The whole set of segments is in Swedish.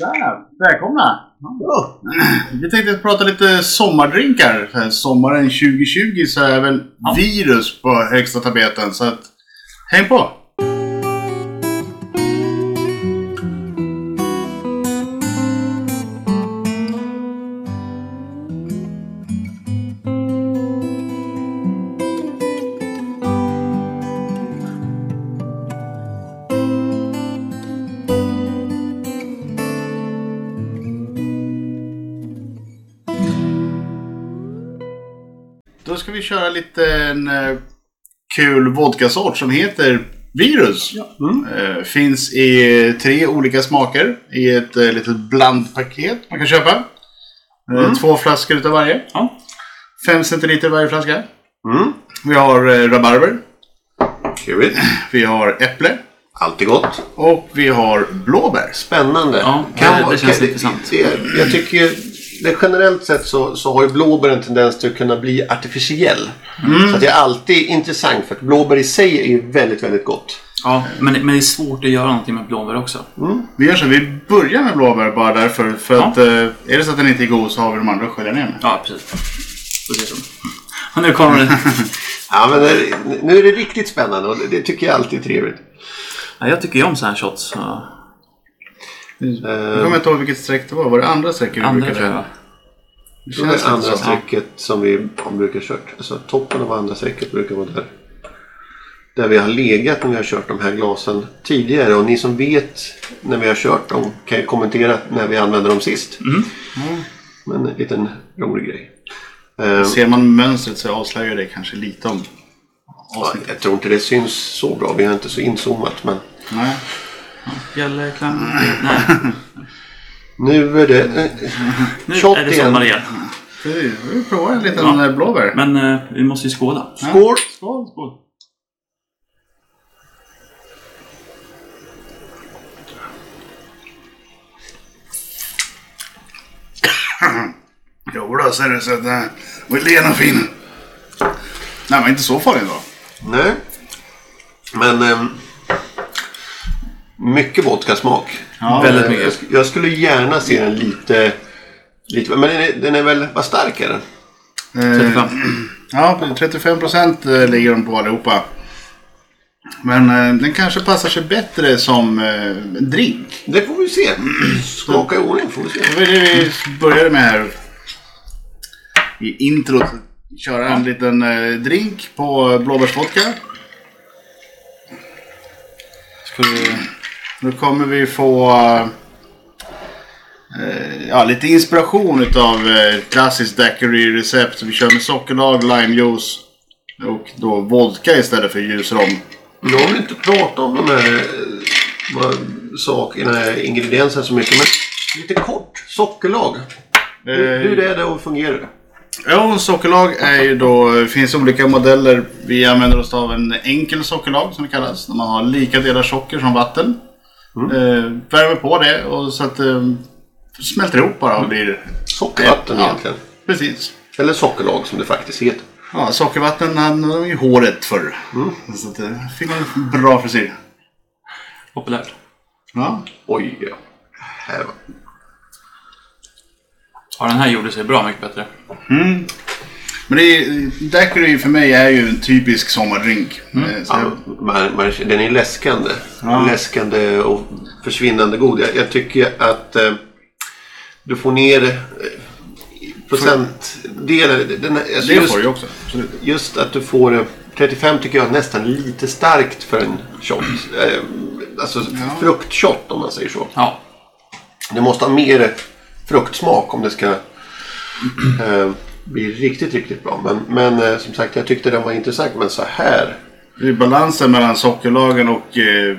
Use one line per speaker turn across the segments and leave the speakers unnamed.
Där, välkomna!
Ja.
Vi tänkte prata lite sommardrinkar. Så här, Sommaren 2020 så är väl
Ja.
virus på högsta tapeten. Så att, häng på! En eh, kul vodkasort som heter Virus.
Mm.
Eh, finns i tre olika smaker i ett eh, litet blandpaket man kan köpa.
Mm.
Två flaskor utav varje.
Ja.
Fem centiliter varje flaska.
Mm.
Vi har rabarber.
Trevligt.
Vi har äpple.
Alltid gott.
Och vi har blåbär.
Spännande.
Ja,
Kan
det- det känns
kan-
intressant.
Jag tycker generellt sett så, så har ju blåbär en tendens till att kunna bli artificiell. Så att det är alltid intressant för att blåbär i sig är väldigt, väldigt gott.
Ja, men, men det är svårt att göra någonting med blåbär också.
Vi gör så, vi börjar med blåbär bara därför. För
Ja.
att eh, är det så att den inte är god så har vi de andra att skölja ner med.
Ja, precis. Precis så. Och nu kommer det.
Ja, men det, nu är det riktigt spännande och det, det tycker jag alltid är trevligt.
Ja, jag tycker ju om så här shots. Ja.
Jag kommer inte ihåg vilket streck det var. Var det andra strecket vi
Andra
brukade?
jag.
Det
Så det
känns
är
lite
andra strecket som vi brukar kört. Alltså toppen av andra strecket brukar vara där. Där vi har legat när vi har kört de här glasen tidigare. Och ni som vet när vi har kört dem kan ju kommentera när vi använde dem sist. Men en liten rolig grej. Eh,
Ser man mönstret så avslöjar det kanske lite om
ja,
avsnittet.
jag tror inte det syns så bra. Vi har inte så inzoomat. Men
Nej.
Bjällerklang. Nej,
nu är det eh,
nu
Shot
är det
igen.
sommar igen.
Vi provar en liten
Ja.
eh, blåbär.
Men eh, vi måste ju skåla.
skål.
Skål, skål. Jo då, ser du så att den var len och fin. Nej, men inte så farlig då.
Nej. Men ehm, mycket vodkasmak.
Ja,
Väldigt
Eh,
mycket.
Jag, jag skulle gärna se den lite... lite men den är, den är väl... Vad stark är den?
Eh,
35.
Ja, 35 procent ligger de på allihopa. Men eh, den kanske passar sig bättre som eh, drink.
Det får vi se. Smaka i ordning får vi se.
Det var det vi började med här i introt. Köra en liten eh, drink på blåbärsvodka. Ska vi, nu kommer vi få eh, ja, lite inspiration utav eh, klassiskt daiquiri-recept. Vi kör med sockerlag, limejuice och då vodka istället för ljus rom.
Nu har vi inte pratat om de här eh, sakerna, ingredienserna så mycket. Men lite kort. Sockerlag. Hur,
Eh,
hur är det och fungerar det?
Ja, sockerlag är ju då, det finns olika modeller. Vi använder oss av en enkel sockerlag som det kallas. När man har lika delar socker som vatten. Eh, värmer på det och så att det smälter ihop bara och blir...
Sockervatten
Ja.
egentligen.
Precis.
Eller sockerlag som det faktiskt heter.
Ja, sockervatten hade man ju håret förr. Så att det fick man en bra frisyr.
Populärt.
Ja.
Oj, ja. Här var...
Ja, den här gjorde sig bra mycket bättre.
Men det är, daiquiri för mig är ju en typisk sommardrink. Eh, Så
Ja,
jag,
man, man, den är läskande.
Ja.
Läskande och försvinnande god. Jag, jag tycker att eh, du får ner eh, procentdelen. Den, alltså
det
just,
får du ju också. Absolut.
just att du får eh, 35 tycker jag är nästan lite starkt för en shot. Eh, alltså fruktshot om man säger så.
Ja.
Du måste ha mer fruktsmak om det ska eh, bli riktigt, riktigt bra. Men, men eh, som sagt, jag tyckte den var intressant. Men så här.
Balansen mellan sockerlagen och eh,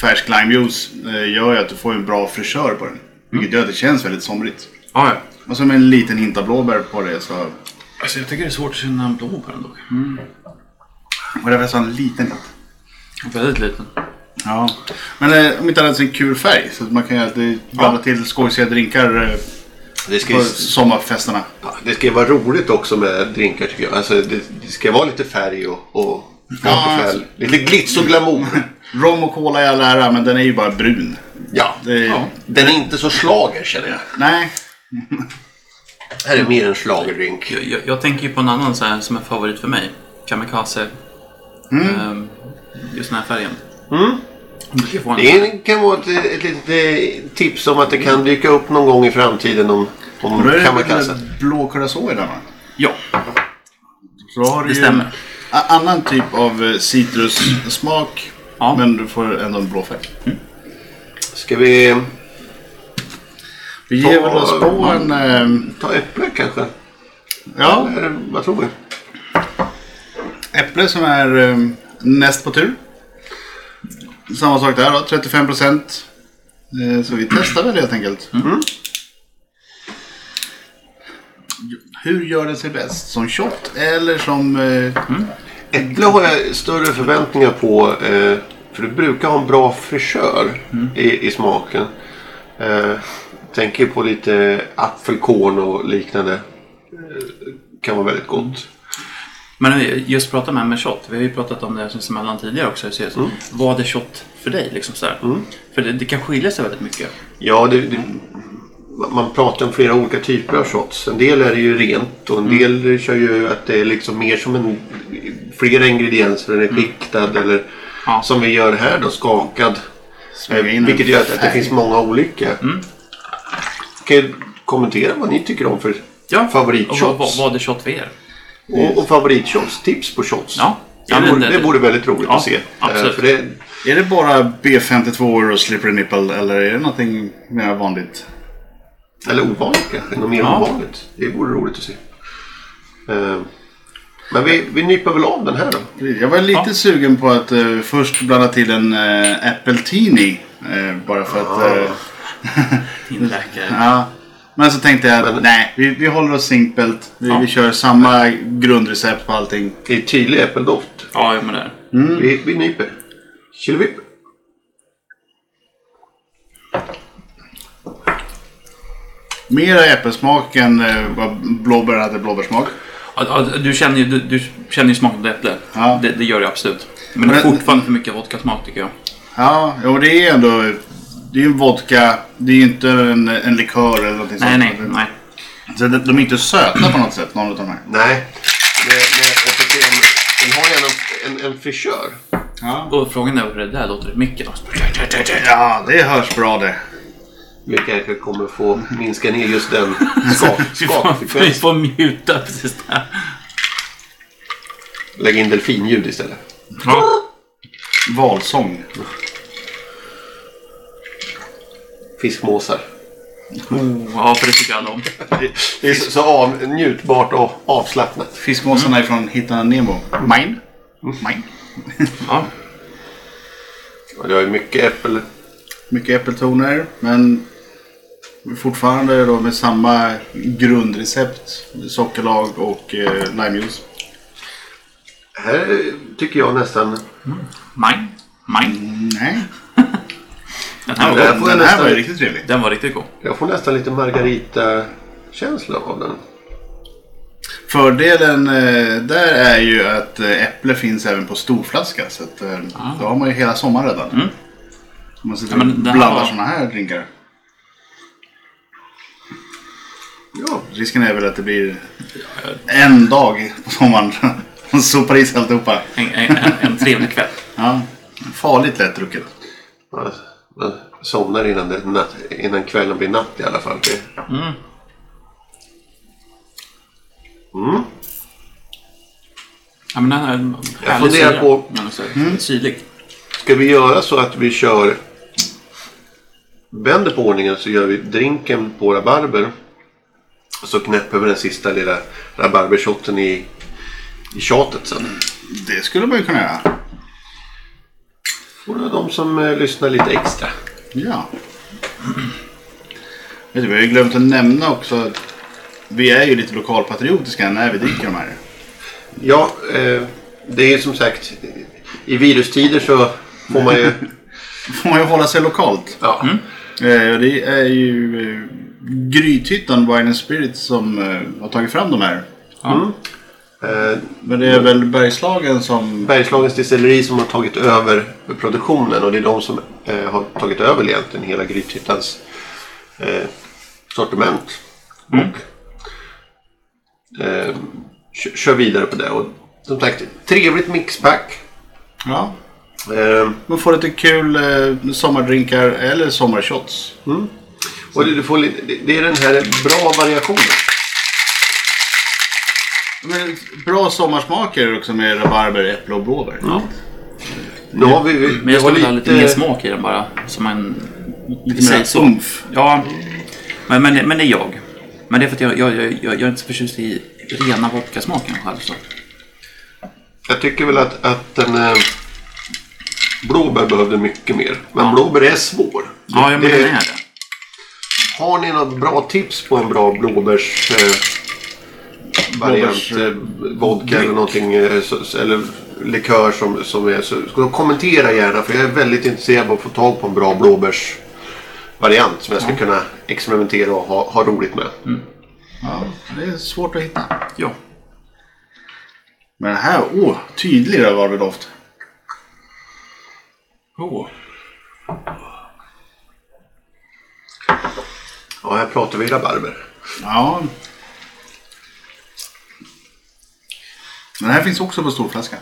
färsk limejuice eh, gör ju att du får en bra frisör på den. Vilket gör att det känns väldigt somrigt.
Ja, ja.
Och så med en liten hint av blåbär på det så...
Alltså, jag tycker det är svårt att känna en blåbär ändå.
Och det var så en liten hint.
Väldigt liten.
Ja. Men eh, om inte annat så en kul färg. Så att man kan ju alltid blanda till skojsiga drinkar eh,
Det ska,
på
ju,
sommarfesterna.
ja, det ska ju vara roligt också med drinkar tycker jag. Alltså, det, det ska vara lite färg och, och
Ja,
lite, färg. lite glitz och glamour.
Rom och cola i all ära, men den är ju bara brun.
Ja.
Det är,
Ja.
Den är inte så slager känner jag.
Nej,
Det här är mer en schlagerdrink.
Jag, jag, jag tänker ju på en annan så här, som är favorit för mig. Kamikaze. Ehm, just den här färgen.
Mm.
Du en.
Det kan vara ett, ett litet tips om att det kan dyka upp någon gång i framtiden om, om
då är det
kamikaze.
en blå curacao i den va?
Ja,
Så har du
det
ju
stämmer.
a- annan typ av eh, citrussmak.
Ja.
Men du får ändå en blå färg.
Ska vi
Vi ger väl oss på en... Eh,
ta äpple kanske?
ja,
Eller, vad tror vi?
äpple som är eh, näst på tur. Samma sak där då, 35 procent. Eh, så vi testar väl helt enkelt. Hur gör den sig bäst? Som shot eller som... Eh,
Äpple har jag större förväntningar på. Eh, för det brukar ha en bra fräschör i, i smaken. Tänker på lite apfelkorn och liknande. Kan vara väldigt gott.
Men just prata med med shot. Vi har ju pratat om det sinsemellan tidigare också. Så
Mm.
Vad är shot för dig? Liksom så här. För det, det kan skilja sig väldigt mycket.
Ja, det, det, man pratar om flera olika typer av shots. En del är det ju rent och en del kör ju att det är liksom mer som en flera ingredienser. Den är skiktad eller
Ja.
som vi gör här då, skakad. Eh, vilket gör att, att det finns många olika. Kan ju kommentera vad ni tycker om för
Ja. Och vad,
favoritshots.
vad, vad är shot för er?
Och, och favoritshots, tips på shots.
Ja.
Det,
Ja, men
vore,
det-
det vore väldigt roligt
Ja,
att se. Eh,
absolut.
För det,
Är det bara B52 och slippery nipple eller är det någonting mer vanligt?
eller ovanligt kanske, något mer
Ja.
ovanligt. Det vore roligt att se. Eh, Men vi, vi nyper väl av den här då.
Jag var lite
Ja.
sugen på att eh, först blanda till en uh, äppeltini. eh, bara för att... eh,
Din läkare.
ja. Men så tänkte jag att
Men-
nej, vi, vi håller oss simpelt. Vi,
Ja.
vi kör samma grundrecept på allting.
Det är tydlig äppeldoft.
Ja, ja, men det är.
Vi, vi nyper. Killevipp.
Mera äppelsmak än eh, vad blåbär hade.
Ja, ja, du, känner ju, du, du känner ju smaken av äpple.
Ja.
Det, det gör du absolut. Men det är
Men-
fortfarande för mycket vodkasmak tycker jag.
Ja, jo, det är ändå... Det är ju en vodka. Det är ju inte en, en likör eller någonting
Nej,
sånt.
nej, nej.
Så de, de är inte söta på något sätt, någon av de här.
Nej. Men, men den, har gärna en, en, en frisör.
Ja.
Och frågan är vad det där låter i micken. då.
ja, det hörs bra det.
Vi kanske kommer få minska ner just den skak,
Vi får,
skakfrekvensen.
muta precis där.
Lägg in delfinljud istället.
Ja.
Valsång.
Fiskmåsar.
Oh, ja, för det tycker alla om.
Det är så, så av, njutbart och avslappnat.
Fiskmåsarna ifrån Hitta Nemo. Mine. Mine.
Ja.
Och det ju mycket äppel.
Mycket äppeltoner, men fortfarande då med samma grundrecept. Sockerlag och eh, limejuice.
Här tycker jag nästan...
Mine. Mine.
Nej,
Den här var god.
den här var ju riktigt trevlig.
Den var riktigt god.
Jag får nästan lite Margarita-känsla av den.
Fördelen eh, där är ju att eh, äpple finns även på storflaska. Så att, eh, då har man ju hela sommaren redan. Om man sitter
Ja, men
och
här
blandar
var-
sådana här drinkar.
Ja,
Risken är väl att det blir en dag på sommaren. Man sopar i sig alltihopa.
En, en, en, en trevlig kväll.
Ja, farligt lätt drucket.
man, man somnar innan, det, natt, innan kvällen blir natt i alla fall. Det,
Mm.
Mm.
Ja, men den är en
Jag
härlig
funderar
syra.
på-
Men också Syrlig.
Ska vi göra så att vi kör... Vänder på ordningen så gör vi drinken på rabarber. Så knäpper vi den sista lilla rabarbershotten i, i tjatet sen.
Det skulle man ju kunna göra.
Och då de som eh, lyssnar lite extra.
Ja. Vet du, vi har ju glömt att nämna också att vi är ju lite lokalpatriotiska när vi dricker de här.
Ja, eh, det är som sagt... I virustider så får man ju...
får man ju hålla sig lokalt.
Ja,
Eh, och det är ju eh, Grythyttan Wine and Spirit som eh, har tagit fram de här.
Ja.
Eh,
Men det är väl Bergslagen som...
Bergslagens distilleri som har tagit över produktionen och det är de som eh, har tagit över egentligen hela Grythyttans eh, sortiment. Och eh, kö- kör vidare på det. Och som sagt, trevligt mixpack.
Ja.
Eh,
Man får lite kul eh, sommardrinkar eller sommarshots.
och du, du får lite, det är den här bra variationen.
Men bra sommarsmaker också med rabarber, äpple och blåbär.
Ja.
Nu har vi, vi,
Men jag
har
skulle vilja ha lite mer smak i den bara. Som en...
Lite mer
så.
umf.
Ja, men, men, men det är jag. Men det är för att jag, jag, jag, jag, jag är inte så förtjust i rena vodkasmaken själv. Så.
Jag tycker väl att, att den eh, blåbär behövde mycket mer. Men blåbär är svår.
Ja, ja men
Det-
den är det.
Har ni något bra tips på en bra blåbärs eh, variant? Eh, vodka eller någonting. Eh, så, eller likör som, som är så. så kommentera gärna för jag är väldigt intresserad av att få tag på en bra blåbärs variant som jag ska kunna experimentera och ha, ha roligt med.
Ja, det är svårt att hitta.
Ja.
Men den här, åh, tydlig rabarberdoft.
Oh.
Ja, här pratar vi rabarber.
Ja. Den här finns också på storflaska.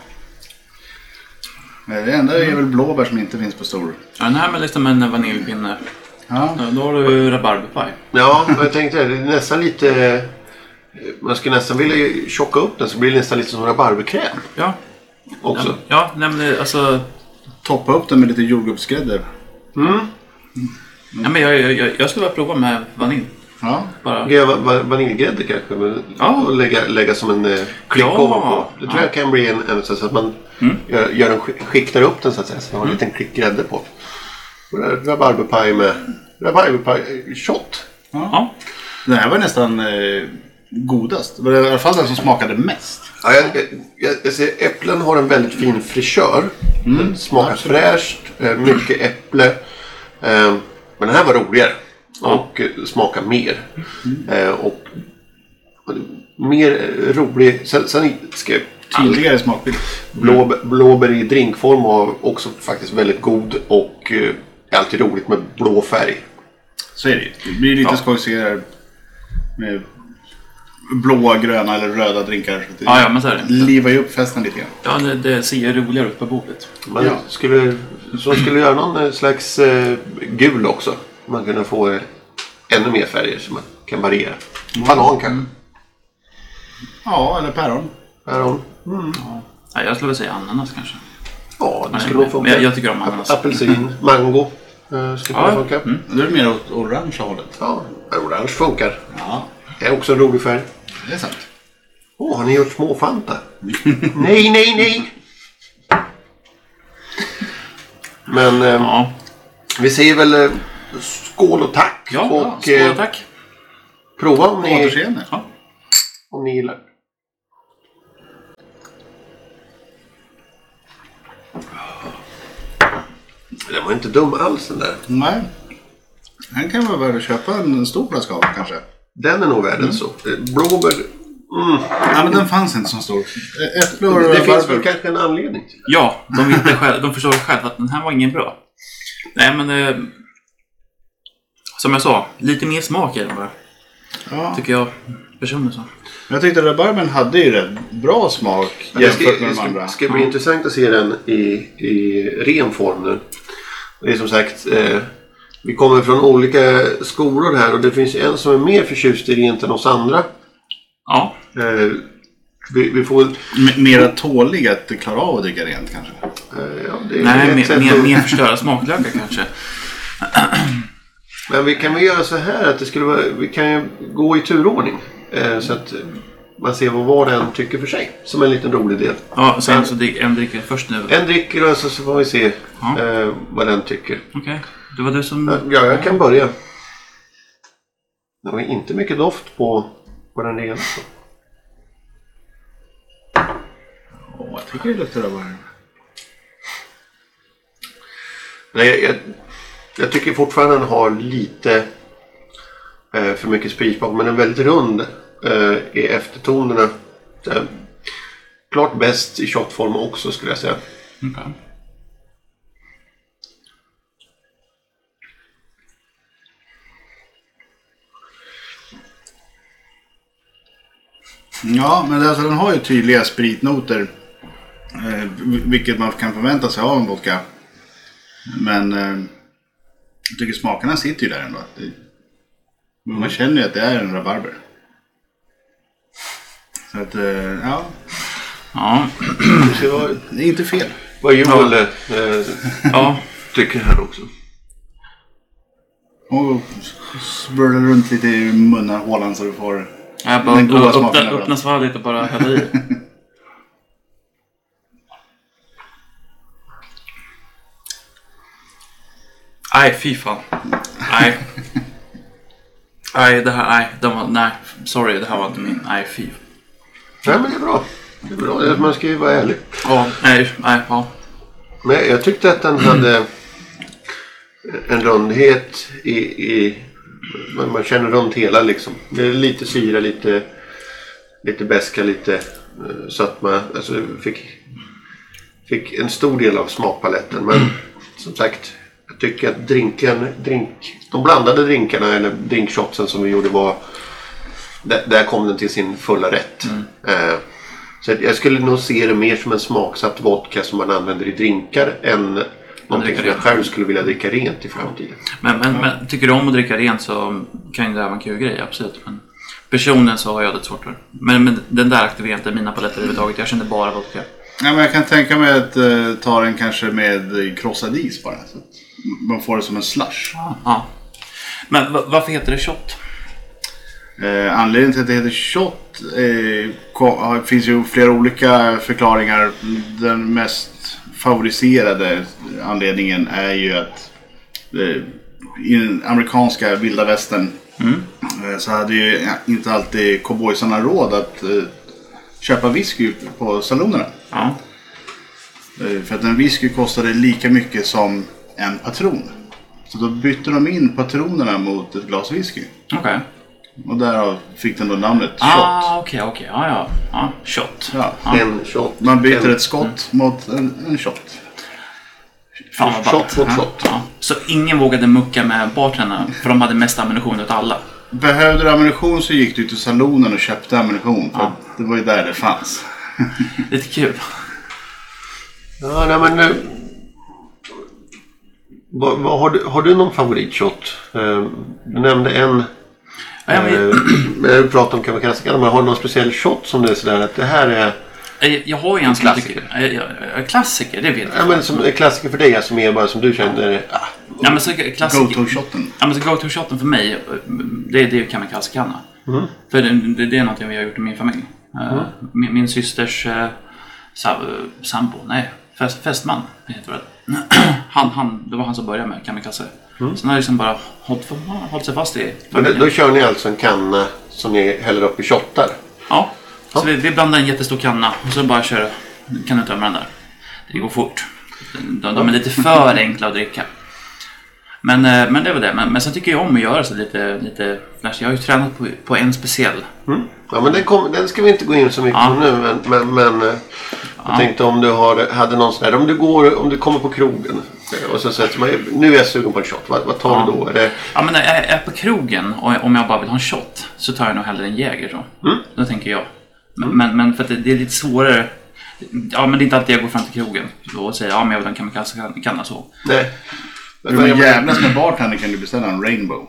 Men Det enda är väl blåbär som inte finns på stor.
Ja, den här med liksom en vaniljpinne.
Ja.
Ja, Då har du rabarberpaj.
Ja, jag tänkte det är nästan lite... Man skulle nästan vilja tjocka upp den så blir det nästan lite som rabarberkräm
Ja.
också.
Ja, nej, men alltså...
Toppa upp den med lite jordgubbsgrädde.
Ja, men jag, jag, jag, jag skulle vilja prova med vanilj.
Ja.
Bara.
Gräva va- vaniljgrädde kanske. Men,
Ja.
Och lägga, lägga som en eh, klick
Ja.
ovanpå. Det tror
Ja.
jag kan bli en, en så att man gör, gör en, sk- skiktar upp den så att säga. Så man har en liten klick grädde på. Och där, Rabarberpaj med rabarberpaj eh, shot.
Ja.
Den här var nästan eh, godast. Det var i alla fall den som smakade mest.
Ja, jag, jag, jag, jag ser äpplen har en väldigt fin frisör. Den smakar
absolut.
fräscht, eh, mycket äpple. Eh, men den här var roligare. Och eh, smakar mer. Eh, och och mer eh, rolig. Sen, sen ska jag
Tydligare smakbild.
Blå, blåbär i drinkform var också faktiskt väldigt god och eh, är alltid roligt med blå färg.
Så är det ju. Det blir lite
Ja.
skojsigare med blåa, gröna eller röda drinkar. Det
Ja, ja, men så är det.
livar ju upp festen lite grann.
Ja, det, det ser ju roligare ut på bordet.
Man
Ja.
skulle, så skulle göra någon slags eh, gul också. Man kunde få ännu mer färger så man kan variera. Banan kanske.
Ja, eller päron.
Päron.
Ja, jag skulle vilja säga ananas kanske.
Ja, det skulle nog funka.
jag, jag tycker om ananas.
Apelsin, mango. eh, Skulle kunna
Ja,
funka.
mm.
Då är det mer åt orangea hållet.
Ja, orange funkar.
Ja,
Det är också en rolig färg.
det är sant.
Åh, har ni gjort små Fanta? nej, nej, nej! Men eh,
Ja,
vi säger väl eh, skål och tack.
ja
och
skål
eh,
och tack.
prova om ni,
Återseende.
Ja.
om ni gillar. Den var inte dum alls den där.
Nej. Den kan vara värd att köpa en stor flaska av kanske.
Den är nog värd en så. Eh, Blåbär. Mm.
Ja, men den fanns inte så stor. Ä- Äpple och
Det finns väl kanske en anledning till det.
Ja, de, det själv, de förstår själva att den här var ingen bra. Nej, men... Som jag sa, lite mer smak i den bara.
Ja.
Tycker jag personligen så.
Jag tyckte rabarbern hade ju rätt bra smak
Men Det ska,
jämfört med
det
de
ska,
andra.
ska bli intressant att se den i, i ren form nu. Det är som sagt, eh, vi kommer från olika skolor här och det finns en som är mer förtjust i rent än oss andra.
Ja,
Eh, vi, vi får...
M- mera tålig att klara av att dricka rent kanske.
Eh, ja, det är
nej,
ett
mer,
sätt
mer,
att-
mer förstöra smaklökar kanske.
Men vi kan väl göra så här att det skulle vara, vi kan ju gå i turordning. Eh, så att man ser vad var och en tycker för sig. Som en liten rolig del.
Ja, så drick, en dricker först nu.
En dricker och så, så får vi se
Ja.
eh, vad den tycker.
Okej, det var du som...
Ja, jag kan börja. Det var inte mycket doft på, på den rena.
Åh, jag tycker det luktar rabarber.
Nej, jag, jag, jag tycker fortfarande den har lite eh, för mycket sprit bakom. Men den är väldigt rund eh, i eftertonerna. Så, klart bäst i shotform också skulle jag säga.
Okej.
Ja, men alltså, den har ju tydliga spritnoter. Eh, vilket man kan förvänta sig av en vodka. Men eh, jag tycker smakerna sitter ju där ändå. Det, man känner ju att det är en rabarber. Så att, eh, ja,
Ja.
Det vara
det är inte fel.
vad Joel eh,
ja.
tycker här också.
Och runt lite i munnhålan så du får...
Jag bara
Den goda
öppna,
smaken
öppna, svalget och bara hälla i. Nej, fy fan. Nej. Nej, det här, nej, det var, nej, sorry, det här var inte min, nej, fy.
Nej men det är bra. Det är bra. Man ska ju vara ärlig.
Ja, nej, nej, ja.
Men jag tyckte att den hade en rundhet i... i man, man känner runt hela liksom. Det är lite syra, lite, lite beska, lite uh, sötma. Alltså fick, fick en stor del av smakpaletten. Men som sagt, tycker att drinken, drink, de blandade drinkarna eller drinkshotsen som vi gjorde var... Där, där kom den till sin fulla rätt. Eh, så att jag skulle nog se det mer som en smaksatt vodka som man använder i drinkar än någonting som jag själv skulle vilja dricka rent i framtiden.
Men, men, men tycker du om att dricka rent så kan ju det vara en kul grej, absolut. Men personligen så har jag det svårt för. Men, men den där aktiverar inte mina paletter överhuvudtaget. Jag känner bara vodka.
Ja, men jag kan tänka mig att uh, ta den kanske med krossad is bara. Så man får det som en slush.
Ja. Men va- varför heter det shot?
Eh, anledningen till att det heter shot eh, finns ju flera olika förklaringar. Den mest favoriserade anledningen är ju att eh, i den amerikanska vilda västern eh, så hade ju inte alltid cowboysarna råd att eh, köpa whisky på salonerna. Eh, För att en whisky kostade lika mycket som en patron. Så då bytte de in patronerna mot ett glas whisky.
Okej.
Och därav fick den då namnet shot.
Ah, okej, okej. Ja, ja. ja. Shot.
Ja.
En shot.
Man byter
en
ett skott mot en, en shot.
Fan vad
shot mot
Ja.
shot.
Ja. Så ingen vågade mucka med bartenderna för de hade mest ammunition utav alla.
Behövde du ammunition så gick du till salonen och köpte ammunition. För att det var ju där det fanns.
Lite kul.
Ja, nej men... eh, Vad, vad, har, du, har du någon favoritshot? Eh, Du nämnde en.
Ja, jag,
Eh,
vet,
när du pratade om Kamikaze men har du någon speciell shot som det är sådär att det här är...
jag, jag har ju en jag
Klassiker.
Jag, jag, jag, klassiker, det vet
Ja,
jag.
men som klassiker för dig, som är bara som du känner... Ah,
Ja, men så klassiker.
Go-to-shotten.
Ja, men så go-to-shoten för mig, det, det är ju kamikaze-kanna. För det, det, det är något vi har gjort i min familj. Eh, Min, min systers sambo, nej, fäst, fästman heter det. Han, han, det var han som började med kamikaze. Sen har jag liksom bara hållit, hållit sig fast i
men då, då kör ni alltså en kanna som ni häller upp i shottar?
Ja, så vi, vi blandar en jättestor kanna och så bara kör kan du tömma den där. Det går fort. De, de är lite för enkla att dricka. Men, eh, men det var det. Men, men sen tycker jag om att göra så lite, lite flash. Jag har ju tränat på, på en speciell.
Mm. Ja, men den, kom, den ska vi inte gå in så mycket
Ja.
på nu. Men, men, men eh, jag tänkte om du har, hade någon sån här, om du, går, om du kommer på krogen och så säger man, nu är jag sugen på en shot. Vad, vad tar
Ja.
du då? Är det,
Ja, men när jag är på krogen och om jag bara vill ha en shot så tar jag nog hellre en Jäger. Så.
Mm.
Då tänker jag. Men, men, men för att det, det är lite svårare. Ja, men det är inte alltid jag går fram till krogen och säger ja, men jag vill ha en kamikaze-kanna så.
nej.
Vill man jävlas med bartender kan du beställa en Rainbow.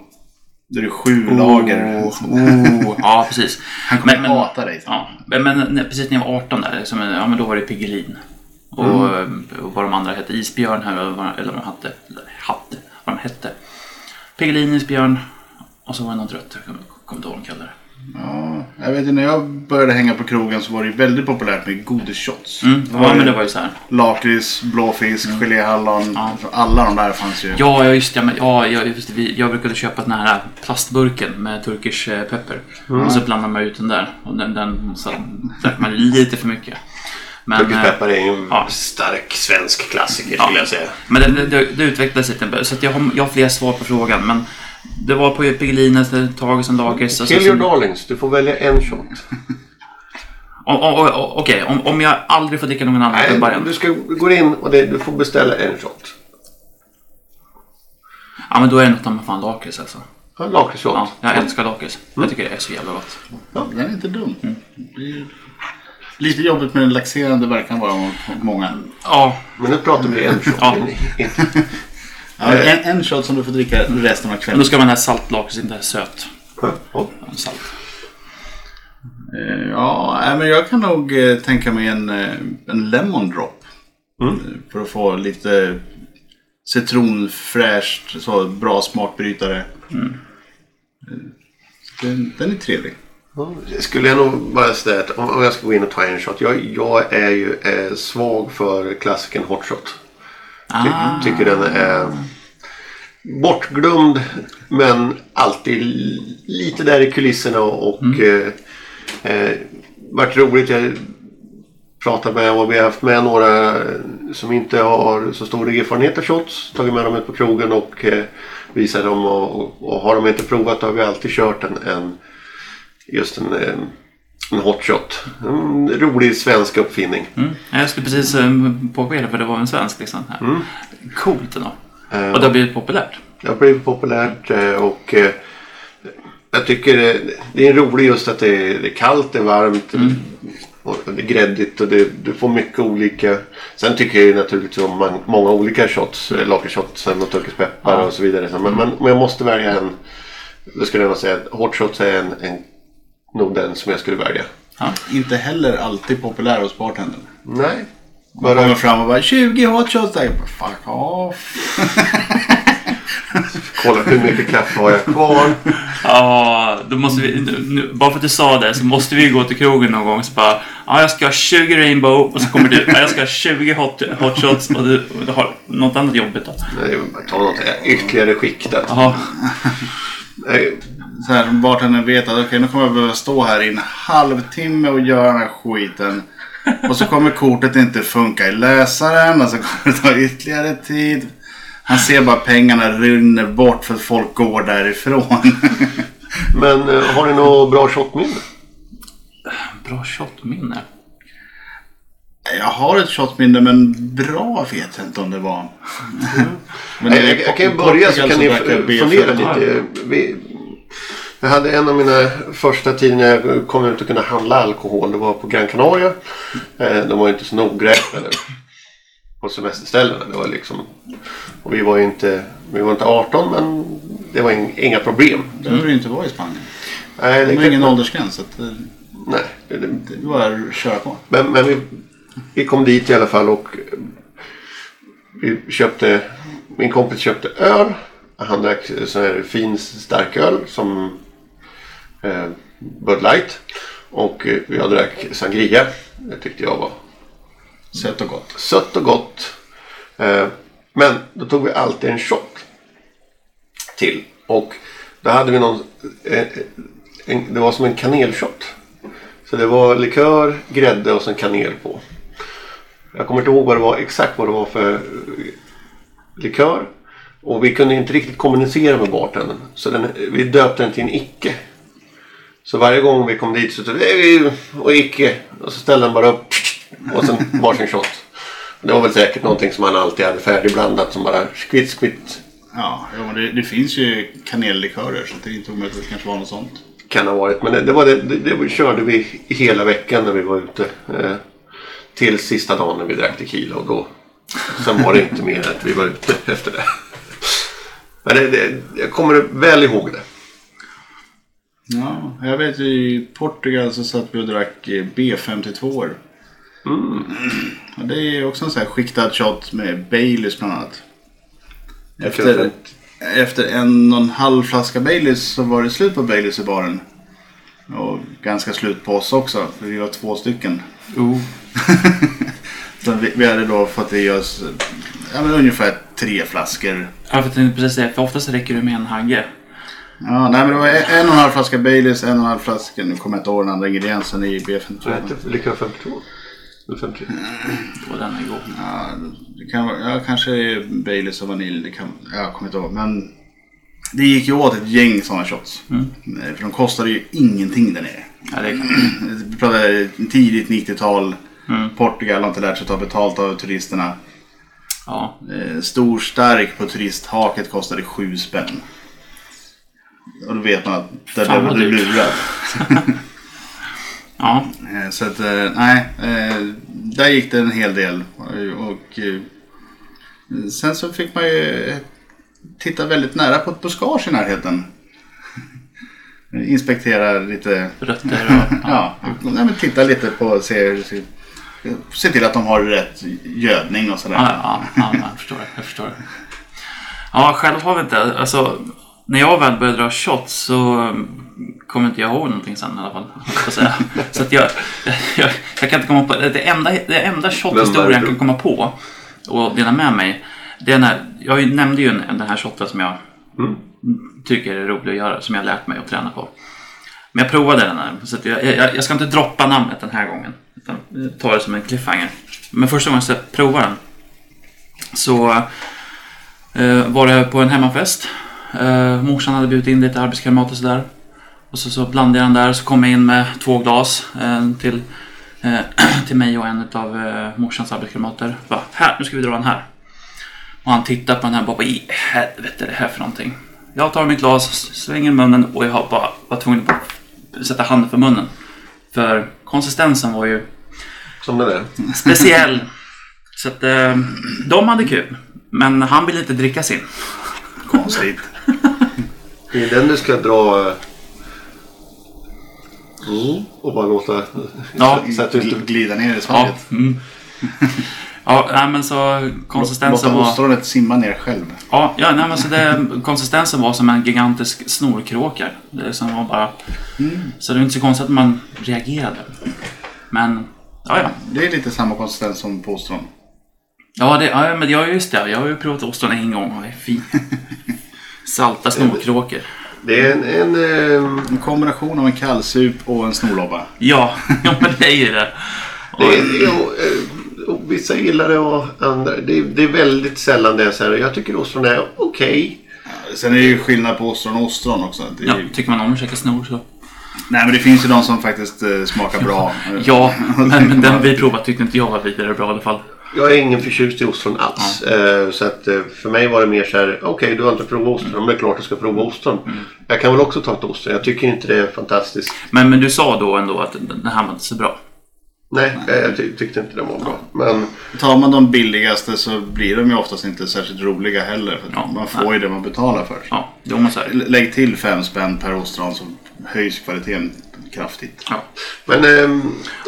Då är det sju lager.
Oh, ja, precis.
Han kommer
Men-
hata dig.
Ja, men, men när- precis när jag var 18 där, liksom, ja, men då var det Piggelin. Och, och vad de andra hette, Isbjörn här, eller vad eller vad de hade, eller hade, vad de hette. Piggelin, Isbjörn och så var det något rött, jag kommer kommer inte ihåg vad de kallade det.
Ja, jag vet inte, när jag började hänga på krogen så var det ju väldigt populärt med godisshots.
Mm,
var
ja, men det var ju så här.
Lakrits, blåfisk, geléhallon.
Ja.
Alla de där fanns ju.
Ja, ja just det. Men, ja, ja, just det. Vi, jag brukade köpa den här plastburken med turkish eh, pepper. Och så blandar man ut den där. Och den, den så drack man lite för mycket. Men,
Turkish
eh,
peppar är ju en
ja.
stark svensk klassiker
Ja.
skulle jag säga.
Men det, det, det utvecklades lite. Så att jag, har, jag har fler svar på frågan. Men det var på Piggelin ett tag, sen lakrits. och så-
Kill your
sen-
darlings, du får välja en shot.
Okej, om, om jag aldrig får dricka någon annan
Nej, du ska gå in och det, du får beställa en shot.
Ja, men då är det något med fan lakrits alltså.
Ja, Lakritsshot.
Ja, jag älskar lakrits. Jag tycker det är så jävla gott.
Den är inte dum. Det är lite jobbigt med den laxerande verkan bara mot många.
Ja,
Men nu pratar vi en shot.
Ja.
Ja, en, en shot som du får dricka resten av
men
kvällen.
då ska man ha saltlakrits, inte söt.
Ja.
Ja, Salt.
Eh, Ja, men jag kan nog eh, tänka mig en, eh, en lemon drop. Eh, För att få lite citronfräscht, så bra smakbrytare. Eh, Den, den är trevlig.
Ja, Skulle jag nog bara säga att om jag ska gå in och ta en shot. Jag, jag är ju eh, svag för klassikern hot shot. Ty,
Ah.
Tycker den är bortglömd men alltid li- lite där i kulisserna och eh, eh, varit roligt. Jag pratat med och vi har haft med några som inte har så stor erfarenhet av shots. Tagit med dem ut på krogen och eh, visat dem och, och har de inte provat då har vi alltid kört en, en just en, eh, en hot shot. En rolig svensk uppfinning.
Mm. Jag skulle precis eh, påpeka det, för det var en svensk liksom. Här. Coolt ändå.
Eh,
Och det har blivit populärt.
Det har blivit populärt eh, och jag tycker det, är roligt just att det är, kallt, det är varmt. Och det är gräddigt och det, du får mycket olika. Sen tycker jag ju naturligtvis om många olika shots. eh, Lakritshots och turkispeppar
Ja.
och så vidare. Men, men, men jag måste välja en. Då skulle jag nog säga att hot shots är en, en, nog den som jag skulle välja.
Ja.
Inte heller alltid populär hos bartendern.
Nej.
Man kommer
Bara
fram och bara 20 hot shots. där." Jag bara, Fuck off.
kolla hur mycket kaffe har jag kvar.
Ja, då måste vi, nu, bara för att du sa det så måste vi gå till krogen någon gång och så bara Ja, jag ska ha 20 rainbow och så kommer du Ja, jag ska ha 20 hot, hot shots och du, och du har något annat jobbigt då.
Nej, ta något ytterligare skiktat.
Så här, bartendern vet att okej, nu kommer jag behöva stå här i en halvtimme och göra den här skiten. Och så kommer kortet inte funka i läsaren och så kommer det ta ytterligare tid. Han ser bara pengarna rinner bort för att folk går därifrån.
Men eh, har ni något bra shotminne?
Bra shotminne.
Jag har ett shotminne men bra vet jag inte om det var. Men
Jag, jag, jag kan börja så kan ni fundera lite. Vi, jag hade en av mina första tider när jag kom ut och kunde handla alkohol. Det var på Gran Canaria. Eh, De var inte så nogräknade på semesterställena. Det var liksom, och vi var ju inte, vi var inte 18 men det var ing- inga problem.
Det behöver ju inte vara i Spanien.
Nej,
Det
det
var ingen åldersgräns. Så att det,
nej, det, det,
det bara att köra på.
Men, men vi, vi kom dit i alla fall och vi köpte, min kompis köpte öl. Han drack sån här fin starköl som eh, Bud Light. Och eh, jag drack sangria. Det tyckte jag var
Sött och gott.
sött och gott. Eh, men då tog vi alltid en shot till. Och då hade vi någon, eh, en, det var som en kanelshot. Så det var likör, grädde och sen kanel på. Jag kommer inte ihåg vad det var, exakt vad det var för eh, likör. Och vi kunde inte riktigt kommunicera med bartendern. Så den, vi döpte den till en icke. Så varje gång vi kom dit så sa vi och icke. Och så ställde den bara upp. Och sen varsin shot. Det var väl säkert någonting som han alltid hade färdigblandat som bara skvitt skvitt.
Ja, det, det finns ju kanellikörer så det är inte omöjligt att det kanske var något sånt.
Kan ha varit. Men det, det var det, det, det körde vi hela veckan när vi var ute. Eh, till sista dagen när vi drack tequila och då. Sen var det inte mer att vi var ute efter det. Men det, det, jag kommer väl ihåg det.
Ja, jag vet ju i Portugal så satt vi och drack eh, B52. Mm. Och det är också en sån här skiktad shot med Baileys bland annat. Efter, efter en och en halv flaska Baileys så var det slut på Baileys i baren. Och ganska slut på oss också, för vi var två stycken.
Oh.
Så vi, vi hade då fått i oss ja, men ungefär tre flaskor.
Ja, för jag tänkte precis det. För oftast räcker det med en hagge.
Ja, nej, men det var en och en halv flaska Baileys, en och en halv flaska, nu kommer jag inte ihåg den andra ingrediensen i B52.
Vad hette likör 52? Eller 53?
Och den är god.
Ja, det kan vara, ja, kanske är Baileys och vanilj. Det kan, jag kommer inte ihåg. Men Det gick ju åt ett gäng sådana shots. Eh, För de kostade ju ingenting där nere.
Ja, det kan...
Vi pratade tidigt 90-tal.
Mm.
Portugal har inte lärt sig att ta betalt av turisterna.
ja.
Eh, Stor stark på turisthaket kostade sju spänn. Och då vet man att där blev du lurad.
ja.
Eh, Så att, eh, nej. Där gick det en hel del. Och sen så fick man ju titta väldigt nära på ett buskage i närheten. Inspektera lite.
Rötter och...
Ja, nej, men titta lite på, se, se, se till att de har rätt gödning och sådär.
Ja, ja, ja, jag förstår det. Jag förstår det. Ja, själv har vi inte... Alltså, när jag väl började dra shots så kommer inte jag ihåg någonting sen i alla fall. Så att jag, jag, jag kan inte komma på... Det enda, det enda shothistorien jag kan komma på och dela med mig. Det är när... Jag nämnde ju den här shotten som jag tycker är rolig att göra. Som jag har lärt mig att träna på. Men jag provade den här. Så att jag, jag, jag ska inte droppa namnet den här gången. Utan ta det som en cliffhanger. Men första gången jag provade den så eh, var det på en hemmafest. Eh, morsan hade bjudit in lite arbetskamrater och sådär. Och så, så blandade jag den där så kom jag in med två glas eh, till, eh, till mig och en av eh, morsans arbetskamrater. Bara, här, nu ska vi dra den här. Och han tittar på den här och bara, vad i helvete är det här för någonting? Jag tar mitt glas, svänger munnen och jag har bara var tvungen att sätta handen för munnen. För konsistensen var ju
Som den är.
speciell. Så att eh, de hade kul. Men han ville inte dricka sin.
Konstigt.
Det är den du ska dra... eh, Mm, och bara låta...
Ja.
Så att du inte...
Gl- Glida ner i
Ja,
smaket.
mm. ja nej, men så konsistensen
Låta
var...
ostronet simma ner själv.
Ja, ja nej, men så det, konsistensen var som en gigantisk snorkråka. Det som var bara... Så det är inte så konstigt att man reagerade. Men, ja ja.
Det är lite samma konsistens som på ostron.
Ja, det, ja men ja, just det. Jag har ju provat ostron en gång och det är fint. Salta snorkråkor.
Det är en... en eh,
En kombination av en kallsup och en snorlobba.
Ja, ja men det är ju det.
det är, jo, eh, och vissa gillar det och andra... Det är, det är väldigt sällan det är så här. Jag tycker ostron är okej.
Sen är det ju skillnad på ostron och ostron också. Det är
Ja,
ju...
tycker man om att käka snor så.
Nej men det finns ju de som faktiskt eh, smakar bra.
Ja, men, men den vi provat tyckte inte jag var vidare bra i alla fall.
Jag är ingen förtjust i ostron alls. Eh, så att eh, för mig var det mer så här. Okej, du har inte provat ostron. Men det är klart jag ska prova ostron. Jag kan väl också ta ett ostron. Jag tycker inte det är fantastiskt.
Men, men du sa då ändå att den här var inte så bra.
Nej, eh, jag ty- tyckte inte det var bra. Men
Tar man de billigaste så blir de ju oftast inte särskilt roliga heller. För
Ja.
Man får ju det man betalar för.
Ja, det här.
L- Lägg till fem spänn per ostron så höjs kvaliteten kraftigt.
Ja.
Men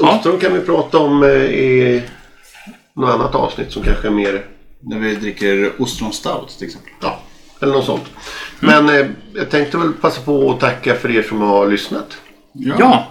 Ja.
ostron kan vi prata om eh, i något annat avsnitt som kanske är mer...
När vi dricker ostron stout till exempel.
Ja, eller något sånt. Men eh, jag tänkte väl passa på att tacka för er som har lyssnat.
ja,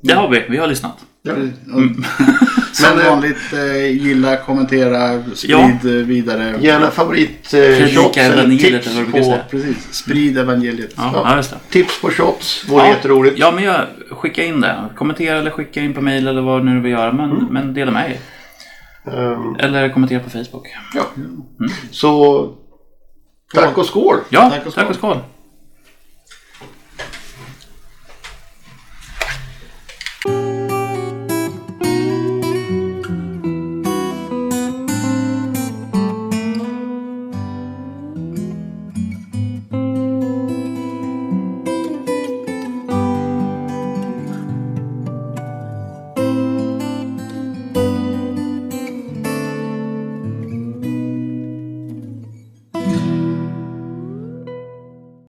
det har vi. Vi har lyssnat.
Ja.
Mm. Som
Men, eh,
vanligt, eh, gilla, kommentera, sprid
Ja.
eh, vidare.
Gärna favorit eh, shots eller
evangeliet,
tips på.
Precis, sprid evangeliet.
Ja,
Ja. tips på shots. Vore
Ja.
jätteroligt.
Ja, men jag, skicka in det. Kommentera eller skicka in på mail eller vad nu du vill göra. Men, men dela med er.
Ehm,
Eller kommentera på Facebook.
ja. Så tack och skål!
Ja,
Tack och
tack och
skål.
skål.